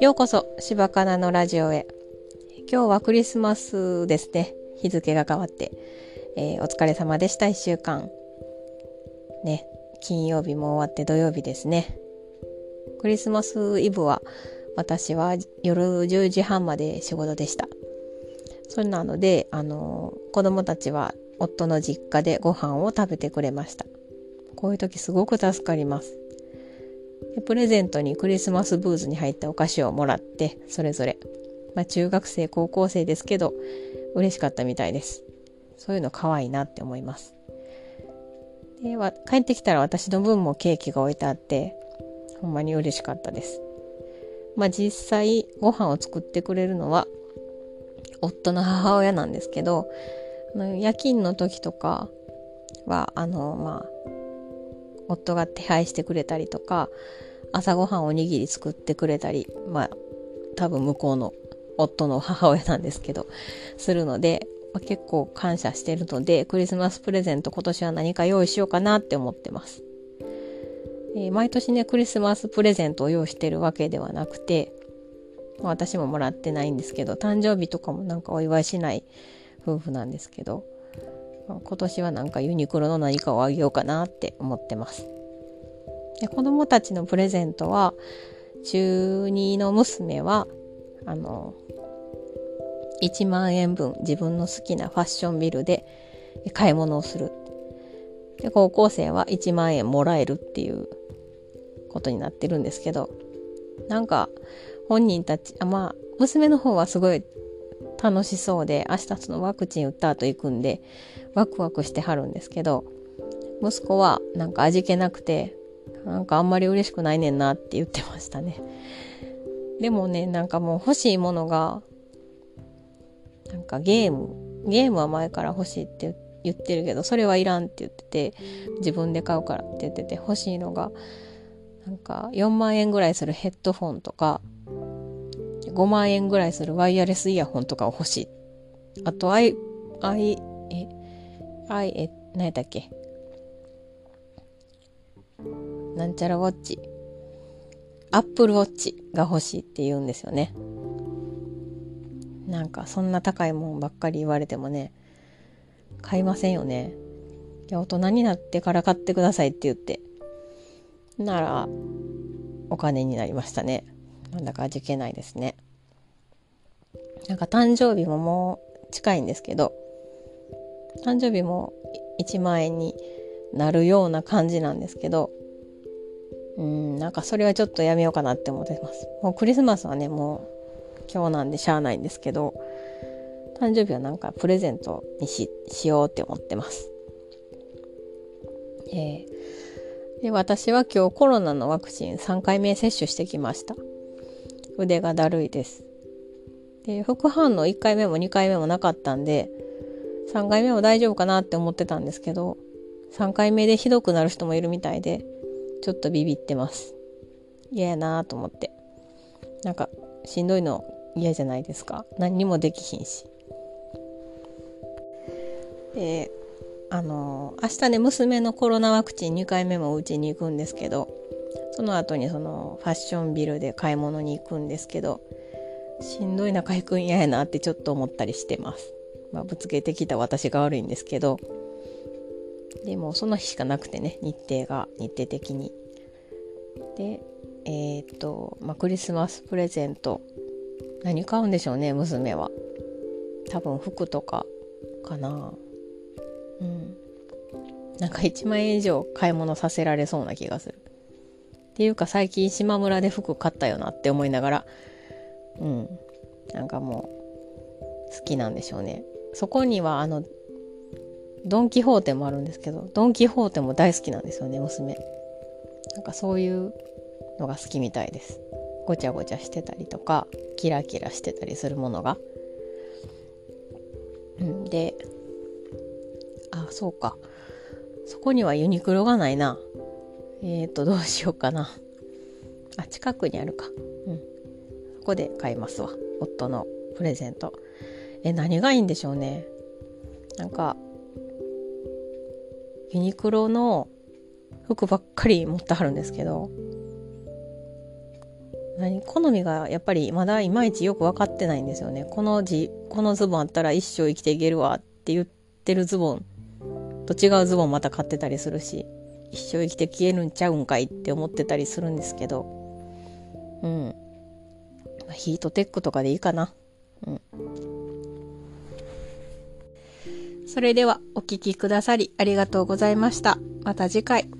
ようこそ柴かなのラジオへ。今日はクリスマスですね。日付が変わって、えー、お疲れ様でした。1週間。ね。金曜日も終わって土曜日ですね。クリスマスイブは私は夜10時半まで仕事でした。それなのであの子供たちは夫の実家でご飯を食べてくれました。こういう時すごく助かります。プレゼントにクリスマスブーズに入ったお菓子をもらってそれぞれ、まあ、中学生高校生ですけど嬉しかったみたいです。そういうの可愛いなって思います。では帰ってきたら私の分もケーキが置いてあってほんまに嬉しかったです。まあ実際ご飯を作ってくれるのは夫の母親なんですけど夜勤の時とかはあのまあ夫が手配してくれたりとか朝ごはんおにぎり作ってくれたりまあ多分向こうの夫の母親なんですけどするので、まあ、結構感謝してるのでクリスマスプレゼント今年は何か用意しようかなって思ってます、えー、毎年ねクリスマスプレゼントを用意してるわけではなくて、まあ、私ももらってないんですけど誕生日とかもなんかお祝いしない夫婦なんですけど、今年はなんかユニクロの何かをあげようかなって思ってます。で子供たちのプレゼントは中2の娘はあの1万円分自分の好きなファッションビルで買い物をする。で高校生は1万円もらえるっていうことになってるんですけどなんか本人たちあまあ娘の方はすごい楽しそうで明日そのワクチン打った後行くんでワクワクしてはるんですけど息子はなんか味気なくてなんかあんまり嬉しくないねんなって言ってましたね。でもねなんかもう欲しいものがなんかゲームゲームは前から欲しいって言ってるけどそれはいらんって言ってて自分で買うからって言ってて欲しいのがなんか4万円ぐらいするヘッドフォンとか5万円ぐらいするワイヤレスイヤホンとかを欲しい。あとアイアイえアイえ何やったっけ？なんちゃらウォッチ。アップルウォッチが欲しいって言うんですよね。なんかそんな高いもんばっかり言われてもね買いませんよね。いや大人になってから買ってくださいって言ってならお金になりましたね。なんだか味気ないですね。なんか誕生日ももう近いんですけど誕生日も1万円になるような感じなんですけどうんなんかそれはちょっとやめようかなって思ってます。もうクリスマスはねもう今日なんでしゃあないんですけど誕生日はなんかプレゼントにししようって思ってます。えー、で私は今日コロナのワクチン3回目接種してきました。腕がだるいです。で副反応1回目も2回目もなかったんで3回目も大丈夫かなって思ってたんですけど3回目でひどくなる人もいるみたいでちょっとビビってます。嫌やなと思って。なんかしんどいの嫌じゃないですか。何にもできひんし。であの明日ね娘のコロナワクチン2回目もうちに行くんですけどその後にそのファッションビルで買い物に行くんですけどしんどい中行くん嫌やなってちょっと思ったりしてます、まあ、ぶつけてきた私が悪いんですけどでもその日しかなくてね日程が日程的に。でえっ、とまあクリスマスプレゼント。何買うんでしょうね娘は。多分服とかかな。うん。なんか1万円以上買い物させられそうな気がする。っていうか最近島村で服買ったよなって思いながらうん。なんかもう好きなんでしょうね。そこにはあのドン・キホーテもあるんですけどドン・キホーテも大好きなんですよね娘。なんかそういうのが好きみたいです。ごちゃごちゃしてたりとかキラキラしてたりするものが。うん。であそうか。そこにはユニクロがないな。えっ、ー、とどうしようかな。あ近くにあるか。うん。そこで買いますわ。夫のプレゼント。え何がいいんでしょうね。なんかユニクロの服ばっかり持ってはるんですけど、何好みがやっぱりまだいまいちよく分かってないんですよね。この字、このズボンあったら一生生きていけるわって言ってるズボン。と違うズボンまた買ってたりするし、一生生きて消えるんちゃうんかいって思ってたりするんですけど、うん。ヒートテックとかでいいかな。うん。それではお聴きくださりありがとうございました。また次回。